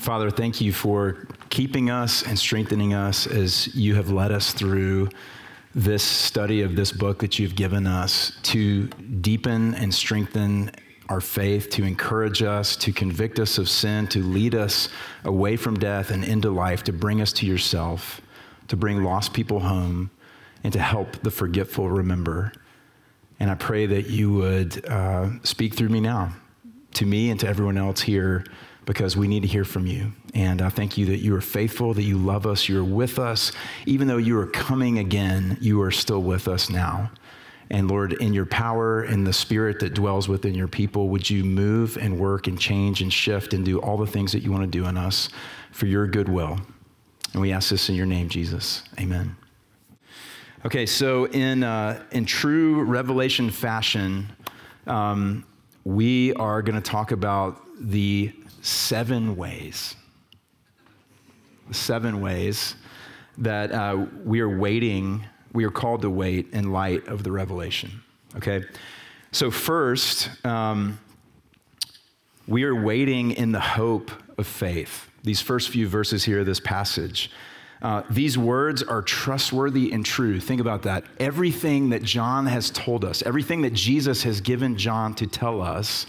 Father, thank you for keeping us and strengthening us as you have led us through this study of this book that you've given us to deepen and strengthen our faith, to encourage us, to convict us of sin, to lead us away from death and into life, to bring us to yourself, to bring lost people home, and to help the forgetful remember. And I pray that you would uh, speak through me now, to me and to everyone else here because we need to hear from you. And I thank you that you are faithful, that you love us, you're with us. Even though you are coming again, you are still with us now. And Lord, in your power and the spirit that dwells within your people, would you move and work and change and shift and do all the things that you want to do in us for your goodwill? And we ask this in your name, Jesus. Amen. Okay, so in, uh, in true revelation fashion, um, we are going to talk about the seven ways, seven ways that uh, we are waiting, we are called to wait in light of the revelation. Okay? So, first, um, we are waiting in the hope of faith. These first few verses here this passage. Uh, these words are trustworthy and true. Think about that. Everything that John has told us, everything that Jesus has given John to tell us,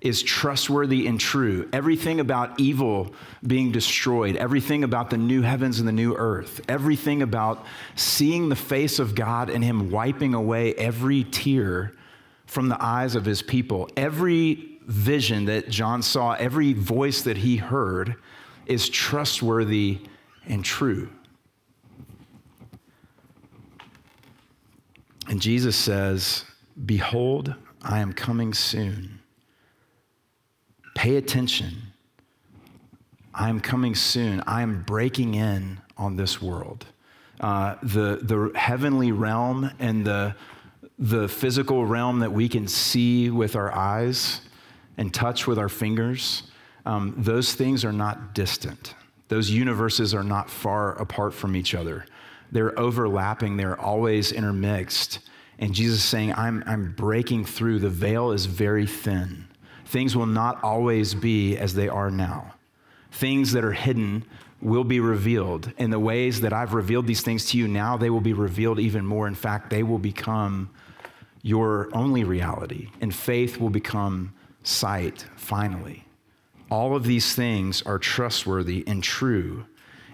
is trustworthy and true. Everything about evil being destroyed, everything about the new heavens and the new earth, everything about seeing the face of God and Him wiping away every tear from the eyes of His people, every vision that John saw, every voice that he heard is trustworthy and true. And Jesus says, Behold, I am coming soon. Pay attention. I'm coming soon. I'm breaking in on this world. Uh, the, the heavenly realm and the, the physical realm that we can see with our eyes and touch with our fingers, um, those things are not distant. Those universes are not far apart from each other. They're overlapping, they're always intermixed. And Jesus is saying, I'm, I'm breaking through. The veil is very thin things will not always be as they are now. Things that are hidden will be revealed. In the ways that I've revealed these things to you now, they will be revealed even more. In fact, they will become your only reality, and faith will become sight finally. All of these things are trustworthy and true.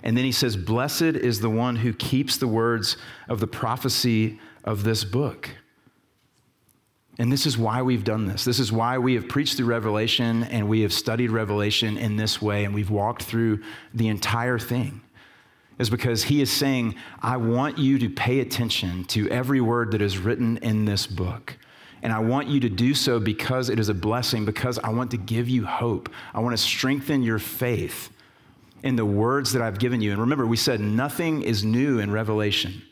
And then he says, Blessed is the one who keeps the words of the prophecy of this book. And this is why we've done this. This is why we have preached through Revelation and we have studied Revelation in this way and we've walked through the entire thing. Is because he is saying, I want you to pay attention to every word that is written in this book. And I want you to do so because it is a blessing, because I want to give you hope. I want to strengthen your faith in the words that I've given you. And remember, we said nothing is new in Revelation,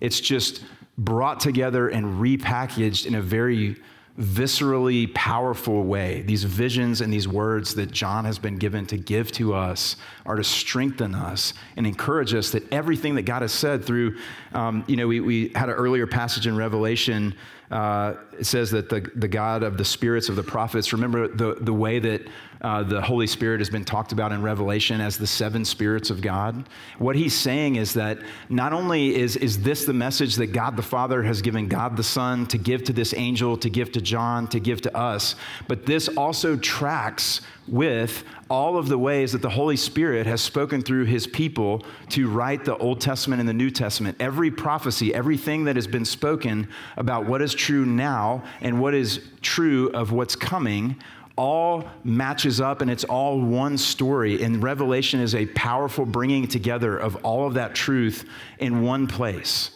it's just brought together and repackaged in a very viscerally powerful way. These visions and these words that John has been given to give to us are to strengthen us and encourage us that everything that God has said through, um, you know, we, we had an earlier passage in Revelation. Uh, it says that the, the God of the spirits of the prophets, remember the, the way that uh, the Holy Spirit has been talked about in Revelation as the seven spirits of God. What he's saying is that not only is, is this the message that God the Father has given God the Son to give to this angel, to give to John, to give to us, but this also tracks with all of the ways that the Holy Spirit has spoken through his people to write the Old Testament and the New Testament. Every prophecy, everything that has been spoken about what is true now and what is true of what's coming all matches up and it's all one story. And Revelation is a powerful bringing together of all of that truth in one place.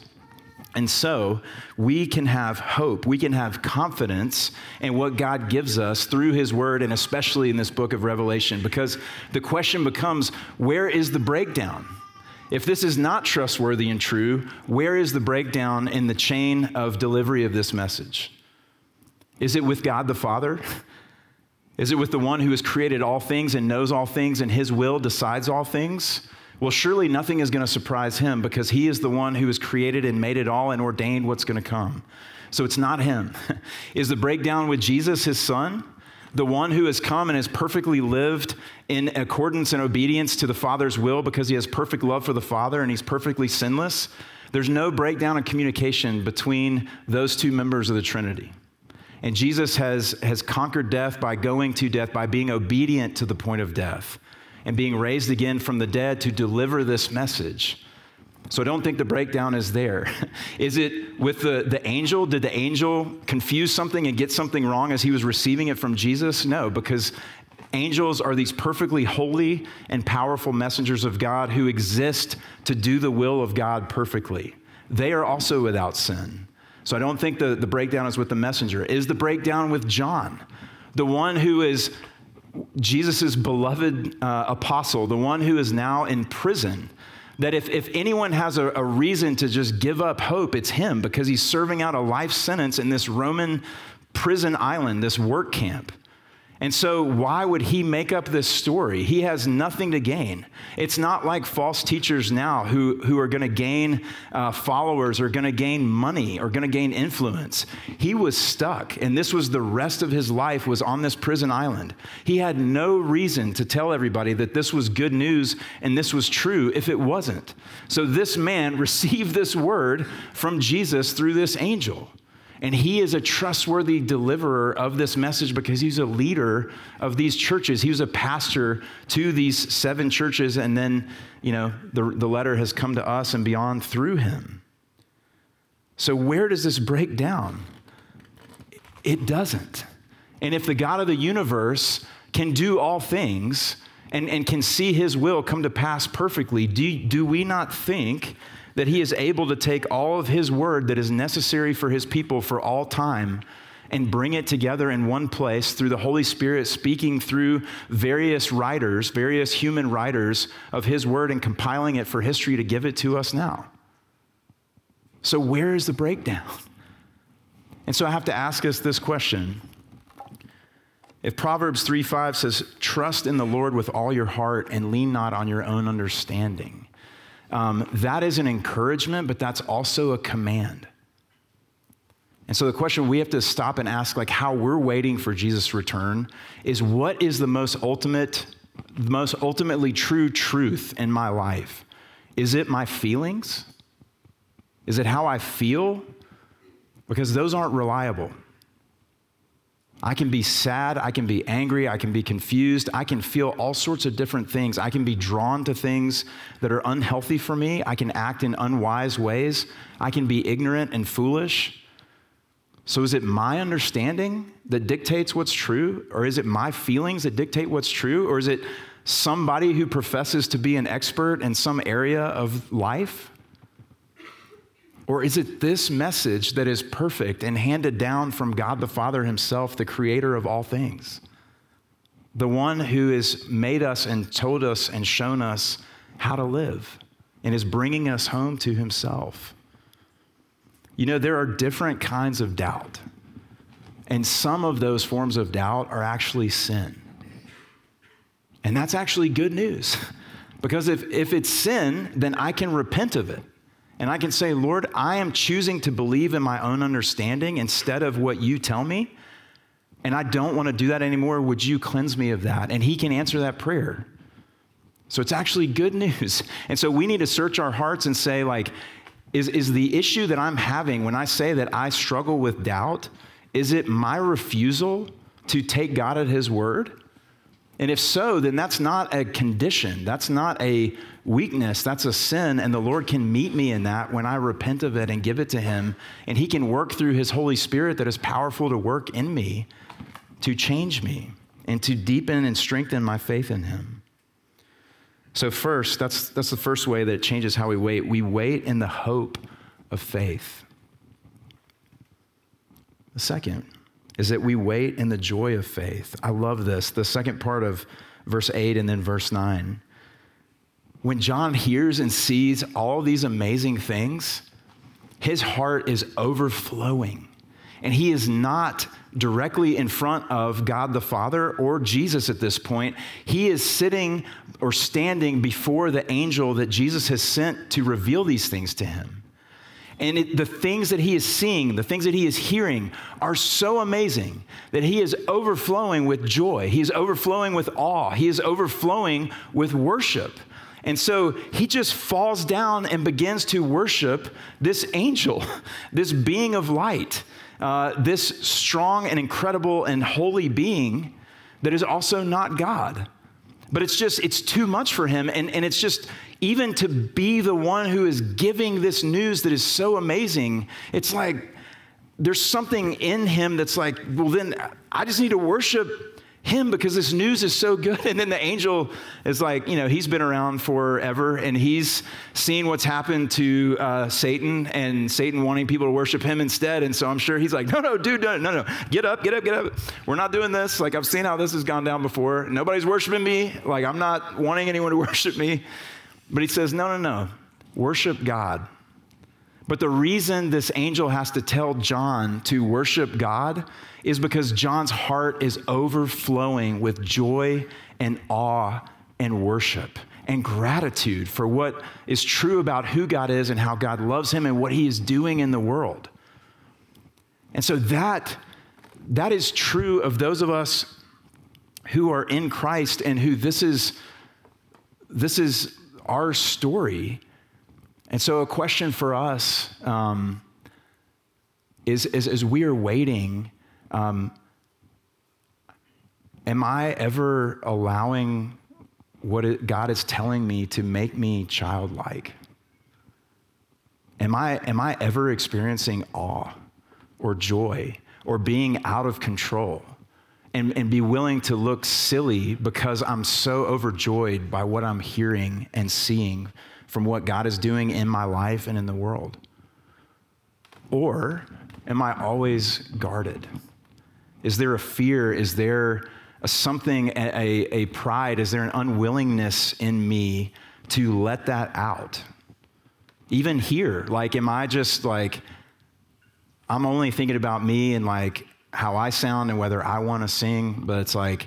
And so we can have hope, we can have confidence in what God gives us through His Word, and especially in this book of Revelation, because the question becomes where is the breakdown? If this is not trustworthy and true, where is the breakdown in the chain of delivery of this message? Is it with God the Father? Is it with the one who has created all things and knows all things and his will decides all things? Well, surely nothing is going to surprise him because he is the one who has created and made it all and ordained what's going to come. So it's not him. is the breakdown with Jesus, his son? the one who has come and has perfectly lived in accordance and obedience to the Father's will because he has perfect love for the Father and he's perfectly sinless, there's no breakdown in communication between those two members of the Trinity. And Jesus has, has conquered death by going to death, by being obedient to the point of death, and being raised again from the dead to deliver this message. So I don't think the breakdown is there. Is it with the, the angel? Did the angel confuse something and get something wrong as he was receiving it from Jesus? No, because angels are these perfectly holy and powerful messengers of God who exist to do the will of God perfectly. They are also without sin. So I don't think the, the breakdown is with the messenger. Is the breakdown with John, the one who is Jesus' beloved uh, apostle, the one who is now in prison? that if, if anyone has a, a reason to just give up hope, it's him because he's serving out a life sentence in this Roman prison island, this work camp. And so, why would he make up this story? He has nothing to gain. It's not like false teachers now who, who are going to gain uh, followers or going to gain money or going to gain influence. He was stuck, and this was the rest of his life was on this prison island. He had no reason to tell everybody that this was good news and this was true if it wasn't. So, this man received this word from Jesus through this angel. And he is a trustworthy deliverer of this message because he's a leader of these churches. He was a pastor to these seven churches, and then, you know, the, the letter has come to us and beyond through him. So, where does this break down? It doesn't. And if the God of the universe can do all things and, and can see his will come to pass perfectly, do, do we not think that he is able to take all of his word that is necessary for his people for all time and bring it together in one place through the Holy Spirit speaking through various writers, various human writers of his word and compiling it for history to give it to us now. So, where is the breakdown? And so I have to ask us this question. If Proverbs 3 5 says, Trust in the Lord with all your heart and lean not on your own understanding, um, that is an encouragement, but that's also a command. And so the question we have to stop and ask, like how we're waiting for Jesus' return, is what is the most ultimate, the most ultimately true truth in my life? Is it my feelings? Is it how I feel? Because those aren't reliable. I can be sad, I can be angry, I can be confused, I can feel all sorts of different things. I can be drawn to things that are unhealthy for me, I can act in unwise ways, I can be ignorant and foolish. So, is it my understanding that dictates what's true, or is it my feelings that dictate what's true, or is it somebody who professes to be an expert in some area of life? Or is it this message that is perfect and handed down from God the Father Himself, the creator of all things? The one who has made us and told us and shown us how to live and is bringing us home to Himself. You know, there are different kinds of doubt, and some of those forms of doubt are actually sin. And that's actually good news. Because if, if it's sin, then I can repent of it. And I can say, Lord, I am choosing to believe in my own understanding instead of what you tell me. And I don't want to do that anymore. Would you cleanse me of that? And He can answer that prayer. So it's actually good news. And so we need to search our hearts and say, like, is, is the issue that I'm having when I say that I struggle with doubt, is it my refusal to take God at His word? And if so, then that's not a condition. That's not a weakness. That's a sin. And the Lord can meet me in that when I repent of it and give it to Him. And He can work through His Holy Spirit that is powerful to work in me to change me and to deepen and strengthen my faith in Him. So, first, that's, that's the first way that it changes how we wait. We wait in the hope of faith. The second, is that we wait in the joy of faith. I love this. The second part of verse 8 and then verse 9. When John hears and sees all these amazing things, his heart is overflowing. And he is not directly in front of God the Father or Jesus at this point. He is sitting or standing before the angel that Jesus has sent to reveal these things to him. And it, the things that he is seeing, the things that he is hearing are so amazing that he is overflowing with joy. He is overflowing with awe. He is overflowing with worship. And so he just falls down and begins to worship this angel, this being of light, uh, this strong and incredible and holy being that is also not God. But it's just, it's too much for him. And, and it's just, even to be the one who is giving this news that is so amazing, it's like there's something in him that's like, well, then I just need to worship him because this news is so good. And then the angel is like, you know, he's been around forever and he's seen what's happened to uh, Satan and Satan wanting people to worship him instead. And so I'm sure he's like, no, no, dude, no, no, no, get up, get up, get up. We're not doing this. Like, I've seen how this has gone down before. Nobody's worshiping me. Like, I'm not wanting anyone to worship me. But he says, no, no, no, worship God. But the reason this angel has to tell John to worship God is because John's heart is overflowing with joy and awe and worship and gratitude for what is true about who God is and how God loves him and what he is doing in the world. And so that, that is true of those of us who are in Christ and who this is, this is our story. And so, a question for us um, is, is as we are waiting um, am I ever allowing what it, God is telling me to make me childlike? Am I, am I ever experiencing awe or joy or being out of control and, and be willing to look silly because I'm so overjoyed by what I'm hearing and seeing from what God is doing in my life and in the world? Or am I always guarded? Is there a fear? Is there a something, a, a pride? Is there an unwillingness in me to let that out? Even here, like, am I just like, I'm only thinking about me and like how I sound and whether I want to sing, but it's like,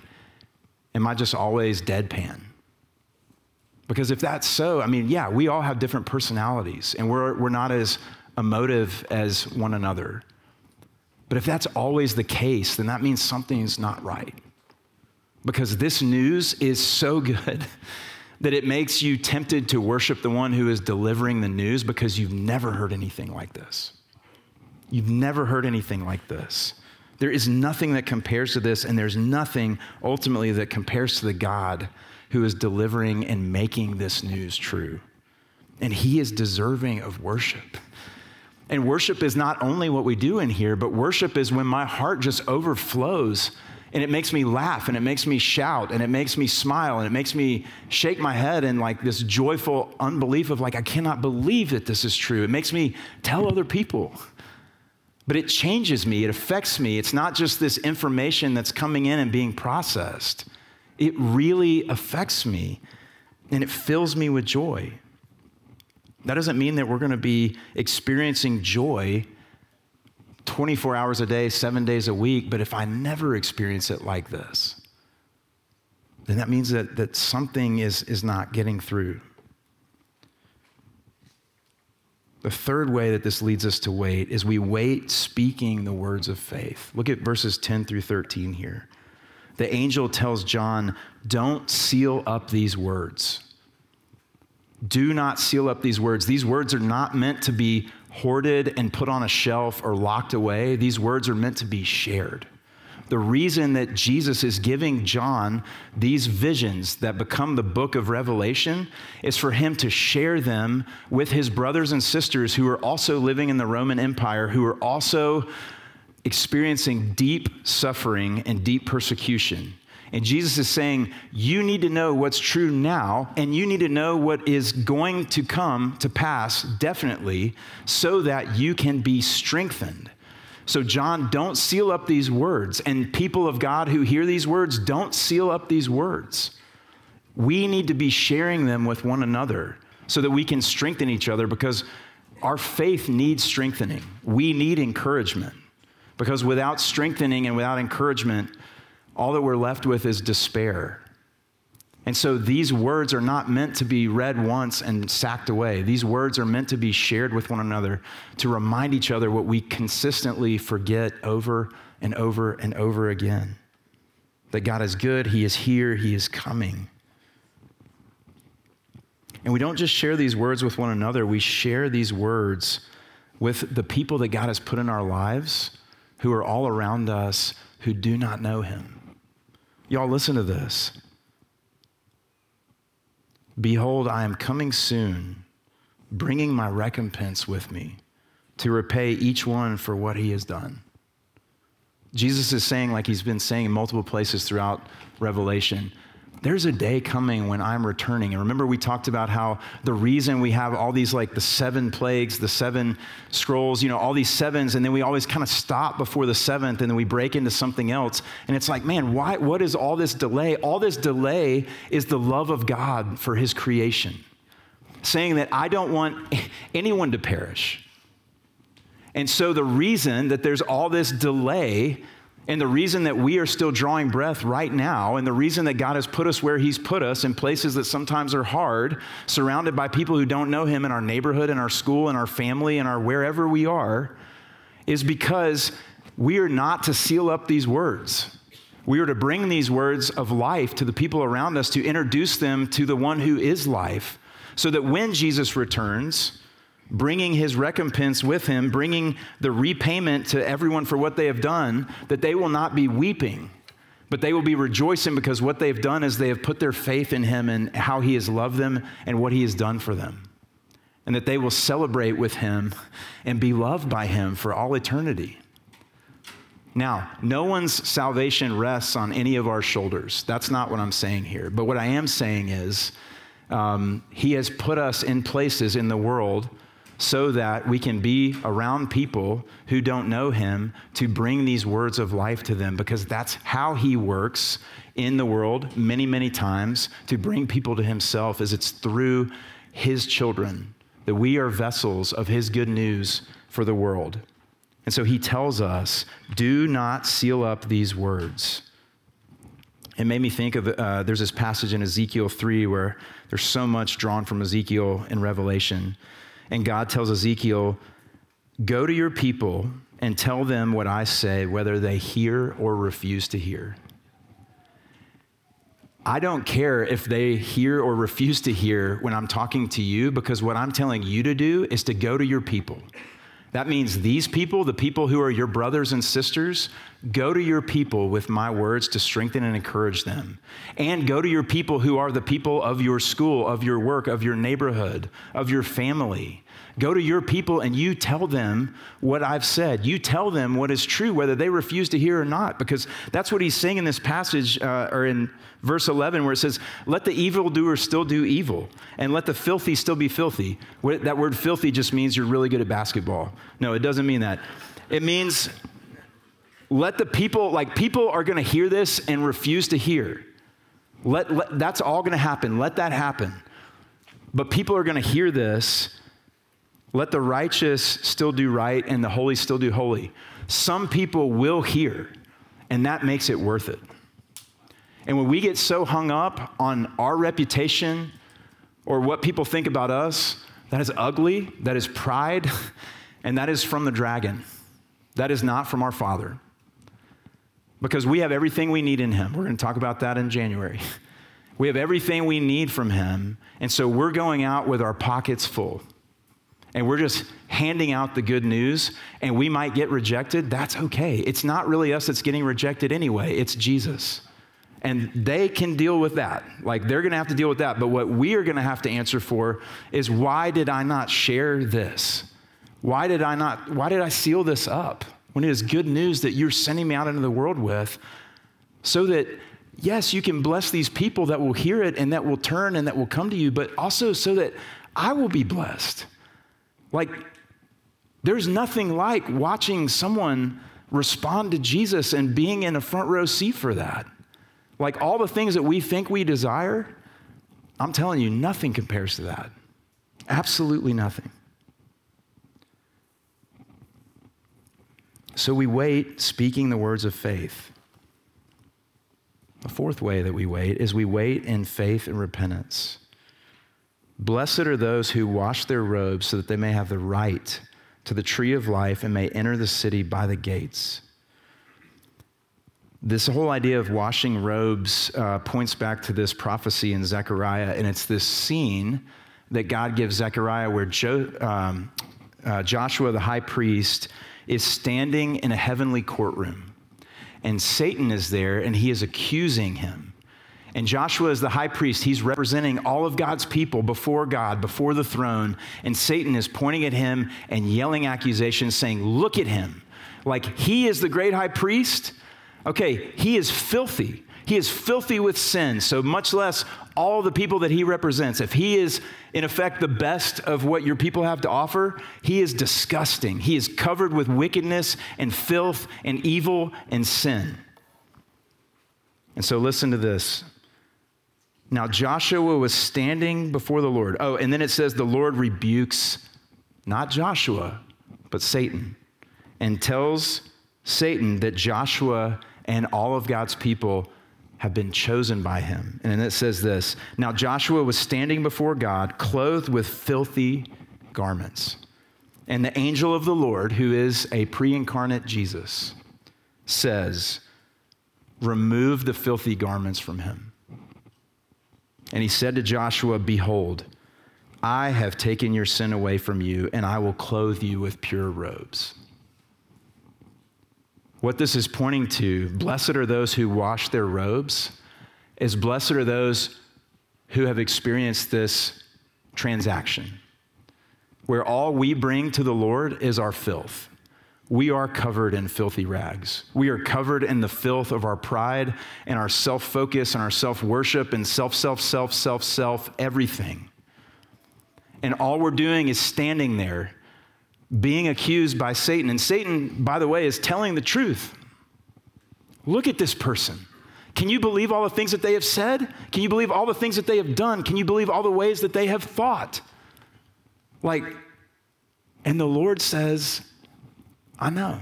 am I just always deadpan? Because if that's so, I mean, yeah, we all have different personalities and we're, we're not as emotive as one another. But if that's always the case, then that means something's not right. Because this news is so good that it makes you tempted to worship the one who is delivering the news because you've never heard anything like this. You've never heard anything like this. There is nothing that compares to this, and there's nothing ultimately that compares to the God who is delivering and making this news true. And he is deserving of worship. And worship is not only what we do in here, but worship is when my heart just overflows and it makes me laugh and it makes me shout and it makes me smile and it makes me shake my head in like this joyful unbelief of like, I cannot believe that this is true. It makes me tell other people. But it changes me, it affects me. It's not just this information that's coming in and being processed, it really affects me and it fills me with joy. That doesn't mean that we're going to be experiencing joy 24 hours a day, seven days a week, but if I never experience it like this, then that means that, that something is, is not getting through. The third way that this leads us to wait is we wait speaking the words of faith. Look at verses 10 through 13 here. The angel tells John, Don't seal up these words do not seal up these words. These words are not meant to be hoarded and put on a shelf or locked away. These words are meant to be shared. The reason that Jesus is giving John these visions that become the book of Revelation is for him to share them with his brothers and sisters who are also living in the Roman Empire, who are also experiencing deep suffering and deep persecution. And Jesus is saying, You need to know what's true now, and you need to know what is going to come to pass definitely, so that you can be strengthened. So, John, don't seal up these words. And people of God who hear these words, don't seal up these words. We need to be sharing them with one another so that we can strengthen each other because our faith needs strengthening. We need encouragement because without strengthening and without encouragement, all that we're left with is despair. And so these words are not meant to be read once and sacked away. These words are meant to be shared with one another to remind each other what we consistently forget over and over and over again that God is good, He is here, He is coming. And we don't just share these words with one another, we share these words with the people that God has put in our lives who are all around us who do not know Him. Y'all, listen to this. Behold, I am coming soon, bringing my recompense with me to repay each one for what he has done. Jesus is saying, like he's been saying in multiple places throughout Revelation, there's a day coming when I'm returning. And remember, we talked about how the reason we have all these, like the seven plagues, the seven scrolls, you know, all these sevens, and then we always kind of stop before the seventh and then we break into something else. And it's like, man, why, what is all this delay? All this delay is the love of God for his creation, saying that I don't want anyone to perish. And so the reason that there's all this delay and the reason that we are still drawing breath right now, and the reason that God has put us where He's put us in places that sometimes are hard, surrounded by people who don't know Him in our neighborhood, in our school, in our family, in our wherever we are, is because we are not to seal up these words. We are to bring these words of life to the people around us, to introduce them to the one who is life, so that when Jesus returns, bringing his recompense with him, bringing the repayment to everyone for what they have done, that they will not be weeping, but they will be rejoicing because what they've done is they have put their faith in him and how he has loved them and what he has done for them. And that they will celebrate with him and be loved by him for all eternity. Now, no one's salvation rests on any of our shoulders. That's not what I'm saying here. But what I am saying is, um, he has put us in places in the world so that we can be around people who don't know him to bring these words of life to them because that's how he works in the world many many times to bring people to himself is it's through his children that we are vessels of his good news for the world. And so he tells us do not seal up these words. It made me think of uh, there's this passage in ezekiel 3 where there's so much drawn from ezekiel in revelation and God tells Ezekiel, Go to your people and tell them what I say, whether they hear or refuse to hear. I don't care if they hear or refuse to hear when I'm talking to you because what I'm telling you to do is to go to your people. That means these people, the people who are your brothers and sisters, go to your people with my words to strengthen and encourage them. And go to your people who are the people of your school, of your work, of your neighborhood, of your family. Go to your people and you tell them what I've said. You tell them what is true, whether they refuse to hear or not, because that's what he's saying in this passage, uh, or in verse 11, where it says, Let the evildoer still do evil, and let the filthy still be filthy. That word filthy just means you're really good at basketball. No, it doesn't mean that. It means let the people, like, people are going to hear this and refuse to hear. Let, let that's all going to happen. Let that happen. But people are going to hear this let the righteous still do right and the holy still do holy. Some people will hear, and that makes it worth it. And when we get so hung up on our reputation or what people think about us, that is ugly, that is pride, and that is from the dragon. That is not from our Father. Because we have everything we need in Him. We're going to talk about that in January. We have everything we need from Him, and so we're going out with our pockets full and we're just handing out the good news and we might get rejected, that's okay. It's not really us that's getting rejected anyway, it's Jesus. And they can deal with that. Like they're gonna have to deal with that. But what we are gonna have to answer for is why did I not share this? Why did I not, why did I seal this up when it is good news that you're sending me out into the world with so that yes, you can bless these people that will hear it and that will turn and that will come to you, but also so that I will be blessed. Like, there's nothing like watching someone respond to Jesus and being in a front row seat for that. Like, all the things that we think we desire, I'm telling you, nothing compares to that. Absolutely nothing. So we wait, speaking the words of faith. The fourth way that we wait is we wait in faith and repentance. Blessed are those who wash their robes so that they may have the right to the tree of life and may enter the city by the gates. This whole idea of washing robes uh, points back to this prophecy in Zechariah, and it's this scene that God gives Zechariah where jo- um, uh, Joshua, the high priest, is standing in a heavenly courtroom. And Satan is there, and he is accusing him. And Joshua is the high priest. He's representing all of God's people before God, before the throne. And Satan is pointing at him and yelling accusations, saying, Look at him. Like he is the great high priest. Okay, he is filthy. He is filthy with sin, so much less all the people that he represents. If he is, in effect, the best of what your people have to offer, he is disgusting. He is covered with wickedness and filth and evil and sin. And so, listen to this. Now, Joshua was standing before the Lord. Oh, and then it says the Lord rebukes not Joshua, but Satan, and tells Satan that Joshua and all of God's people have been chosen by him. And then it says this Now Joshua was standing before God, clothed with filthy garments. And the angel of the Lord, who is a pre incarnate Jesus, says, Remove the filthy garments from him. And he said to Joshua, Behold, I have taken your sin away from you, and I will clothe you with pure robes. What this is pointing to, blessed are those who wash their robes, is blessed are those who have experienced this transaction, where all we bring to the Lord is our filth. We are covered in filthy rags. We are covered in the filth of our pride and our self focus and our self worship and self, self, self, self, self, everything. And all we're doing is standing there being accused by Satan. And Satan, by the way, is telling the truth. Look at this person. Can you believe all the things that they have said? Can you believe all the things that they have done? Can you believe all the ways that they have thought? Like, and the Lord says, I know.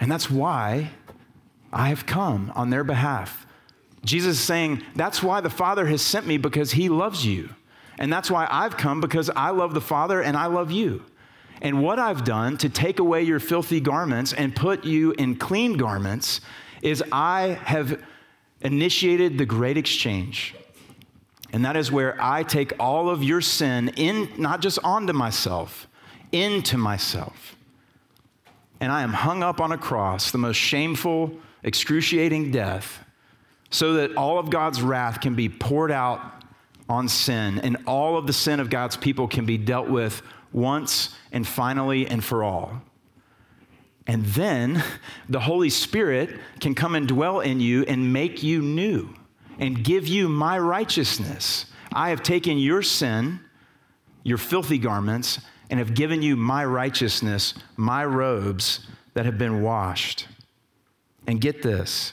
And that's why I have come on their behalf. Jesus is saying, That's why the Father has sent me because he loves you. And that's why I've come because I love the Father and I love you. And what I've done to take away your filthy garments and put you in clean garments is I have initiated the great exchange. And that is where I take all of your sin in, not just onto myself, into myself. And I am hung up on a cross, the most shameful, excruciating death, so that all of God's wrath can be poured out on sin and all of the sin of God's people can be dealt with once and finally and for all. And then the Holy Spirit can come and dwell in you and make you new and give you my righteousness. I have taken your sin, your filthy garments, and have given you my righteousness, my robes that have been washed. And get this,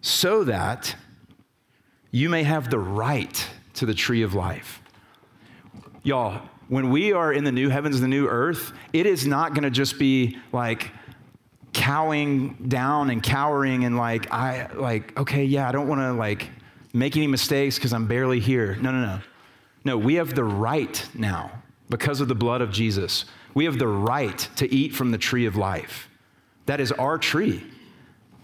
so that you may have the right to the tree of life. Y'all, when we are in the new heavens, the new earth, it is not going to just be like cowing down and cowering and like, I, like, okay, yeah, I don't want to like make any mistakes because I'm barely here. No, no, no. No, we have the right now because of the blood of Jesus. We have the right to eat from the tree of life. That is our tree.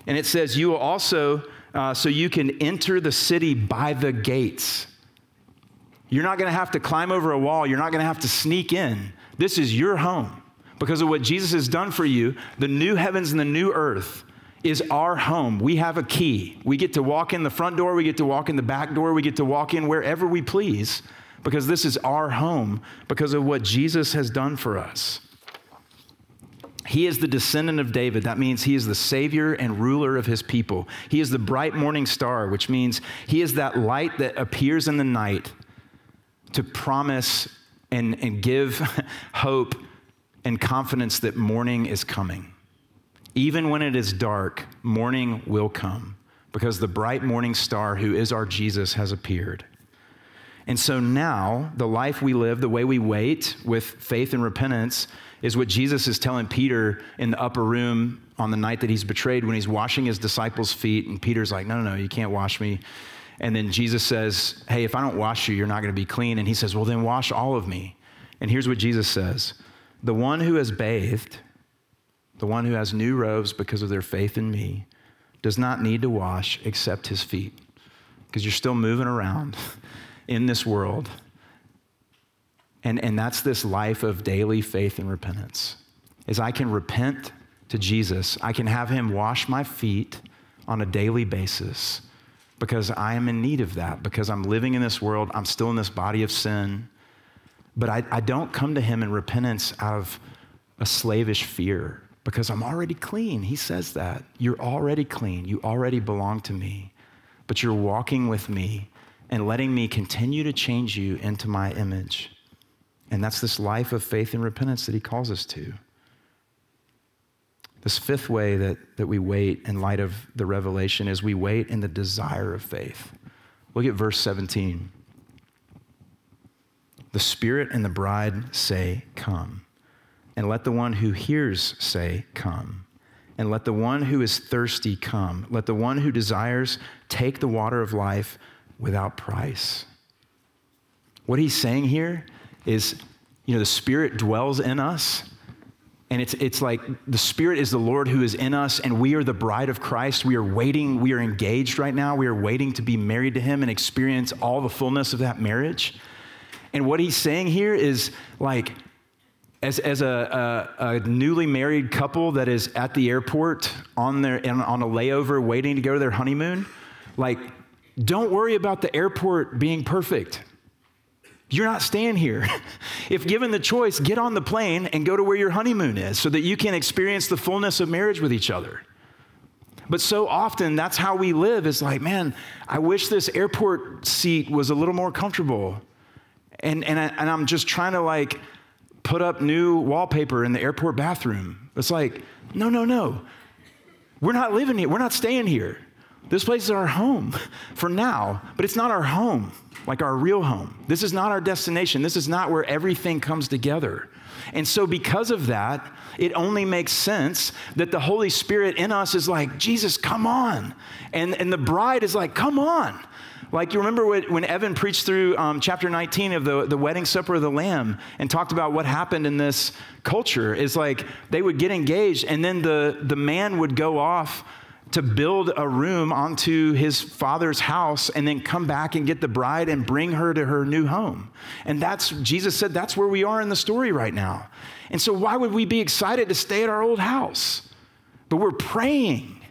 And it says, You will also, uh, so you can enter the city by the gates. You're not going to have to climb over a wall. You're not going to have to sneak in. This is your home. Because of what Jesus has done for you, the new heavens and the new earth is our home. We have a key. We get to walk in the front door, we get to walk in the back door, we get to walk in wherever we please because this is our home because of what Jesus has done for us. He is the descendant of David. That means he is the savior and ruler of his people. He is the bright morning star, which means he is that light that appears in the night to promise and, and give hope and confidence that morning is coming. Even when it is dark, morning will come because the bright morning star, who is our Jesus, has appeared. And so now, the life we live, the way we wait with faith and repentance, is what Jesus is telling Peter in the upper room on the night that he's betrayed when he's washing his disciples' feet. And Peter's like, No, no, no, you can't wash me. And then Jesus says, Hey, if I don't wash you, you're not going to be clean. And he says, Well, then wash all of me. And here's what Jesus says The one who has bathed, the one who has new robes because of their faith in me, does not need to wash except his feet. Because you're still moving around in this world. And, and that's this life of daily faith and repentance. Is I can repent to Jesus, I can have him wash my feet on a daily basis because I am in need of that, because I'm living in this world, I'm still in this body of sin. But I, I don't come to him in repentance out of a slavish fear because I'm already clean. He says that. You're already clean. You already belong to me. But you're walking with me and letting me continue to change you into my image. And that's this life of faith and repentance that he calls us to. This fifth way that, that we wait in light of the revelation is we wait in the desire of faith. Look at verse 17. The Spirit and the bride say, Come. And let the one who hears say, Come. And let the one who is thirsty come. Let the one who desires take the water of life without price. What he's saying here is, you know, the Spirit dwells in us. And it's, it's like the Spirit is the Lord who is in us, and we are the bride of Christ. We are waiting, we are engaged right now. We are waiting to be married to Him and experience all the fullness of that marriage. And what he's saying here is like, as, as a, a, a, newly married couple that is at the airport on, their, on a layover waiting to go to their honeymoon, like, don't worry about the airport being perfect. You're not staying here. if given the choice, get on the plane and go to where your honeymoon is so that you can experience the fullness of marriage with each other. But so often, that's how we live. Is like, man, I wish this airport seat was a little more comfortable. And, and, I, and I'm just trying to like put up new wallpaper in the airport bathroom. It's like, no, no, no. We're not living here. We're not staying here. This place is our home for now, but it's not our home, like our real home. This is not our destination. This is not where everything comes together. And so, because of that, it only makes sense that the Holy Spirit in us is like, Jesus, come on. And, and the bride is like, come on. Like, you remember when Evan preached through um, chapter 19 of the, the wedding supper of the Lamb and talked about what happened in this culture? Is like they would get engaged, and then the, the man would go off to build a room onto his father's house and then come back and get the bride and bring her to her new home. And that's, Jesus said, that's where we are in the story right now. And so, why would we be excited to stay at our old house? But we're praying,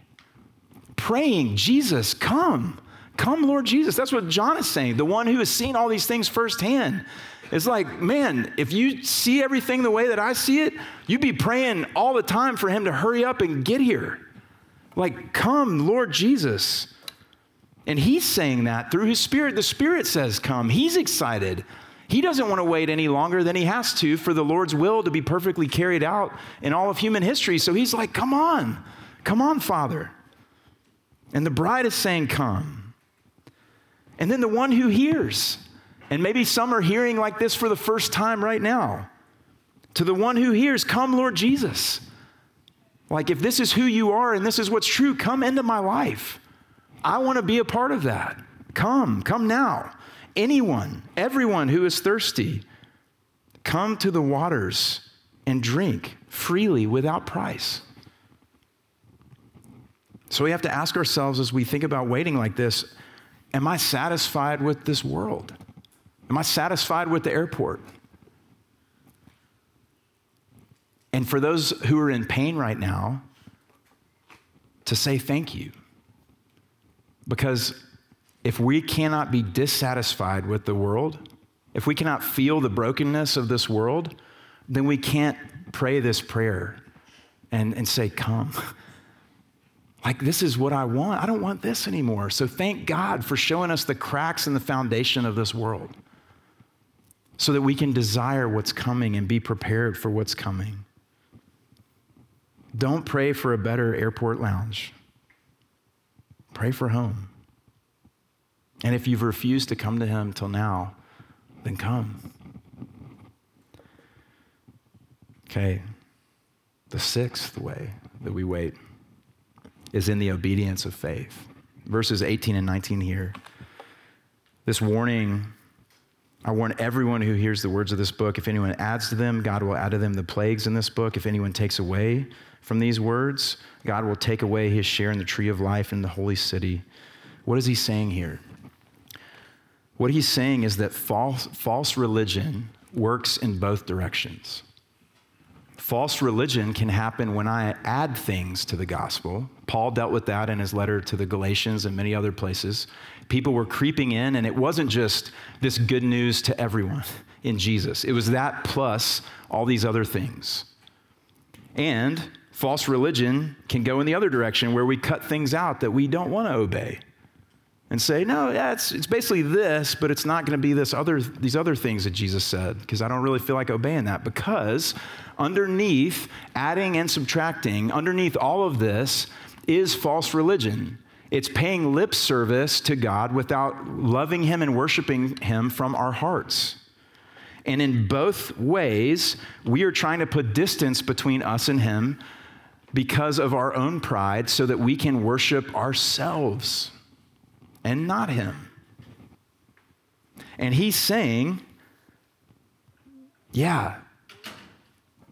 praying, Jesus, come. Come, Lord Jesus. That's what John is saying. The one who has seen all these things firsthand. It's like, man, if you see everything the way that I see it, you'd be praying all the time for him to hurry up and get here. Like, come, Lord Jesus. And he's saying that through his spirit. The spirit says, come. He's excited. He doesn't want to wait any longer than he has to for the Lord's will to be perfectly carried out in all of human history. So he's like, come on. Come on, Father. And the bride is saying, come. And then the one who hears, and maybe some are hearing like this for the first time right now. To the one who hears, Come, Lord Jesus. Like, if this is who you are and this is what's true, come into my life. I want to be a part of that. Come, come now. Anyone, everyone who is thirsty, come to the waters and drink freely without price. So we have to ask ourselves as we think about waiting like this Am I satisfied with this world? Am I satisfied with the airport? And for those who are in pain right now, to say thank you. Because if we cannot be dissatisfied with the world, if we cannot feel the brokenness of this world, then we can't pray this prayer and, and say, Come. Like, this is what I want. I don't want this anymore. So, thank God for showing us the cracks in the foundation of this world so that we can desire what's coming and be prepared for what's coming. Don't pray for a better airport lounge. Pray for home. And if you've refused to come to Him till now, then come. Okay, the sixth way that we wait is in the obedience of faith. Verses 18 and 19 here. This warning I warn everyone who hears the words of this book if anyone adds to them, God will add to them the plagues in this book. If anyone takes away from these words, God will take away his share in the tree of life in the holy city. What is he saying here? What he's saying is that false, false religion works in both directions. False religion can happen when I add things to the gospel. Paul dealt with that in his letter to the Galatians and many other places. People were creeping in, and it wasn't just this good news to everyone in Jesus, it was that plus all these other things. And false religion can go in the other direction where we cut things out that we don't want to obey and say, no, yeah, it's, it's basically this, but it's not going to be this other, these other things that Jesus said, because I don't really feel like obeying that. Because underneath, adding and subtracting, underneath all of this is false religion. It's paying lip service to God without loving Him and worshiping Him from our hearts. And in both ways, we are trying to put distance between us and Him because of our own pride so that we can worship ourselves and not him. And he's saying, yeah,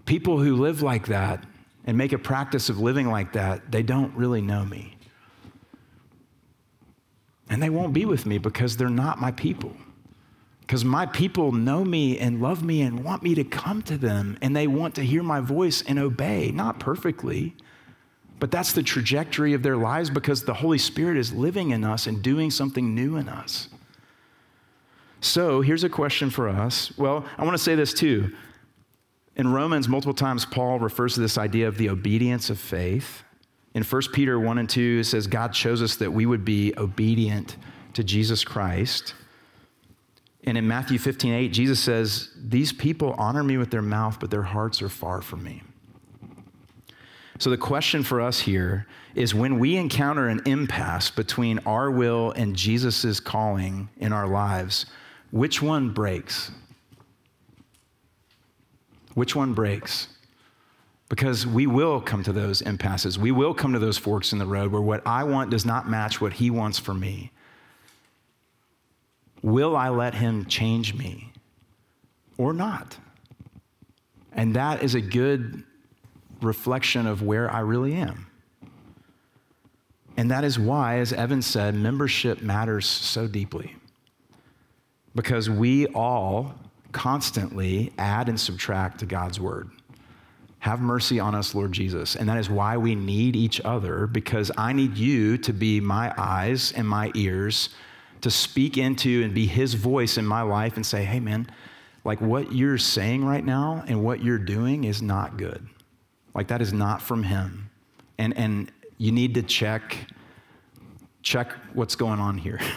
people who live like that and make a practice of living like that, they don't really know me. And they won't be with me because they're not my people. Because my people know me and love me and want me to come to them, and they want to hear my voice and obey, not perfectly but that's the trajectory of their lives because the Holy Spirit is living in us and doing something new in us. So here's a question for us. Well, I want to say this too. In Romans, multiple times, Paul refers to this idea of the obedience of faith. In 1 Peter 1 and 2, it says, God chose us that we would be obedient to Jesus Christ. And in Matthew 15, 8, Jesus says, These people honor me with their mouth, but their hearts are far from me. So, the question for us here is when we encounter an impasse between our will and Jesus' calling in our lives, which one breaks? Which one breaks? Because we will come to those impasses. We will come to those forks in the road where what I want does not match what he wants for me. Will I let him change me or not? And that is a good reflection of where I really am. And that is why, as Evan said, membership matters so deeply. Because we all constantly add and subtract to God's word. Have mercy on us, Lord Jesus. And that is why we need each other, because I need you to be my eyes and my ears to speak into and be his voice in my life and say, hey, man, like what you're saying right now and what you're doing is not good. Like that is not from him. And, and you need to check, check what's going on here.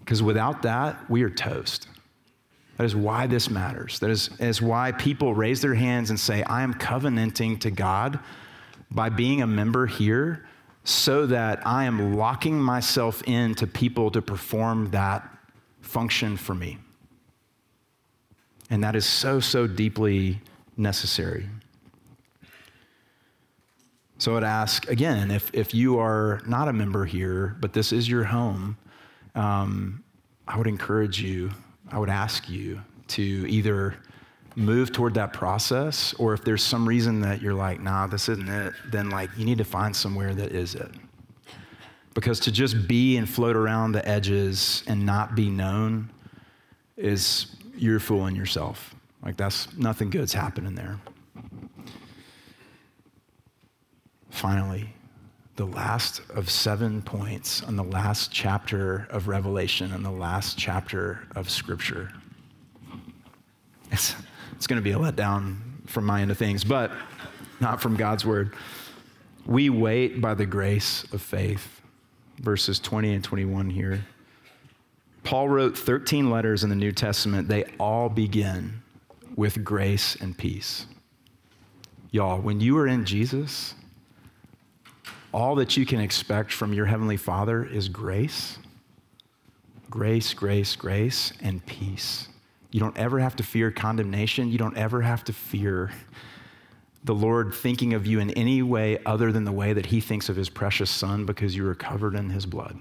Because without that, we are toast. That is why this matters. That is, is why people raise their hands and say, I am covenanting to God by being a member here so that I am locking myself in to people to perform that function for me. And that is so, so deeply necessary. So I'd ask again if, if you are not a member here, but this is your home, um, I would encourage you, I would ask you to either move toward that process, or if there's some reason that you're like, nah, this isn't it, then like you need to find somewhere that is it. Because to just be and float around the edges and not be known is you're fooling yourself. Like that's nothing good's happening there. Finally, the last of seven points on the last chapter of Revelation and the last chapter of Scripture. It's, it's going to be a letdown from my end of things, but not from God's word. We wait by the grace of faith. Verses 20 and 21 here. Paul wrote 13 letters in the New Testament. They all begin with grace and peace. Y'all, when you are in Jesus, all that you can expect from your Heavenly Father is grace, Grace, grace, grace, and peace. You don't ever have to fear condemnation. You don't ever have to fear the Lord thinking of you in any way other than the way that He thinks of His precious Son because you are covered in His blood.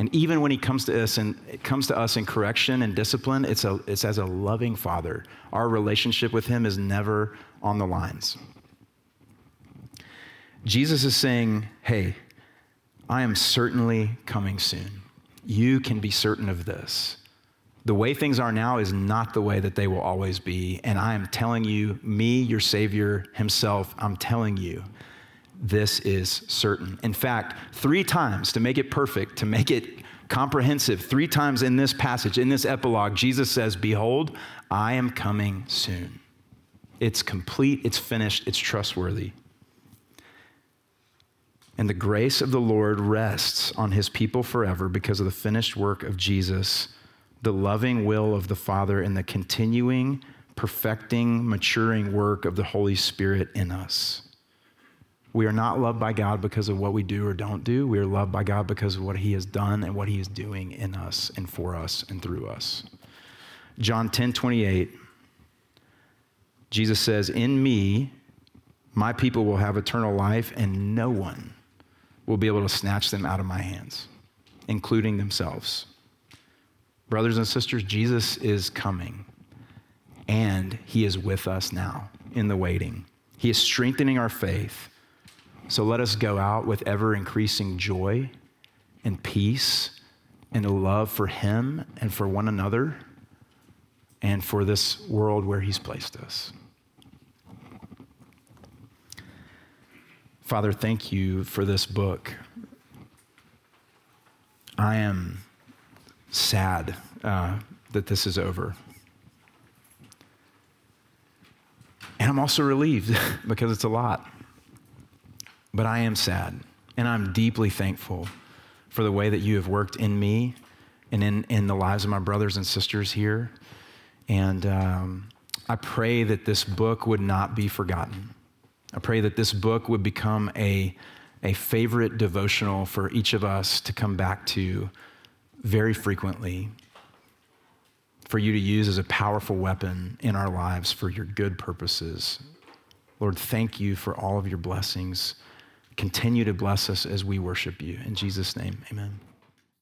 And even when He comes to us and it comes to us in correction and discipline, it's, a, it's as a loving Father. Our relationship with Him is never on the lines. Jesus is saying, Hey, I am certainly coming soon. You can be certain of this. The way things are now is not the way that they will always be. And I am telling you, me, your Savior Himself, I'm telling you, this is certain. In fact, three times to make it perfect, to make it comprehensive, three times in this passage, in this epilogue, Jesus says, Behold, I am coming soon. It's complete, it's finished, it's trustworthy. And the grace of the Lord rests on his people forever because of the finished work of Jesus, the loving will of the Father, and the continuing, perfecting, maturing work of the Holy Spirit in us. We are not loved by God because of what we do or don't do. We are loved by God because of what he has done and what he is doing in us and for us and through us. John 10 28, Jesus says, In me, my people will have eternal life, and no one will be able to snatch them out of my hands, including themselves. Brothers and sisters, Jesus is coming, and he is with us now in the waiting. He is strengthening our faith. So let us go out with ever increasing joy and peace and a love for him and for one another and for this world where he's placed us. Father, thank you for this book. I am sad uh, that this is over. And I'm also relieved because it's a lot. But I am sad. And I'm deeply thankful for the way that you have worked in me and in, in the lives of my brothers and sisters here. And um, I pray that this book would not be forgotten. I pray that this book would become a, a favorite devotional for each of us to come back to very frequently, for you to use as a powerful weapon in our lives for your good purposes. Lord, thank you for all of your blessings. Continue to bless us as we worship you. In Jesus' name, amen.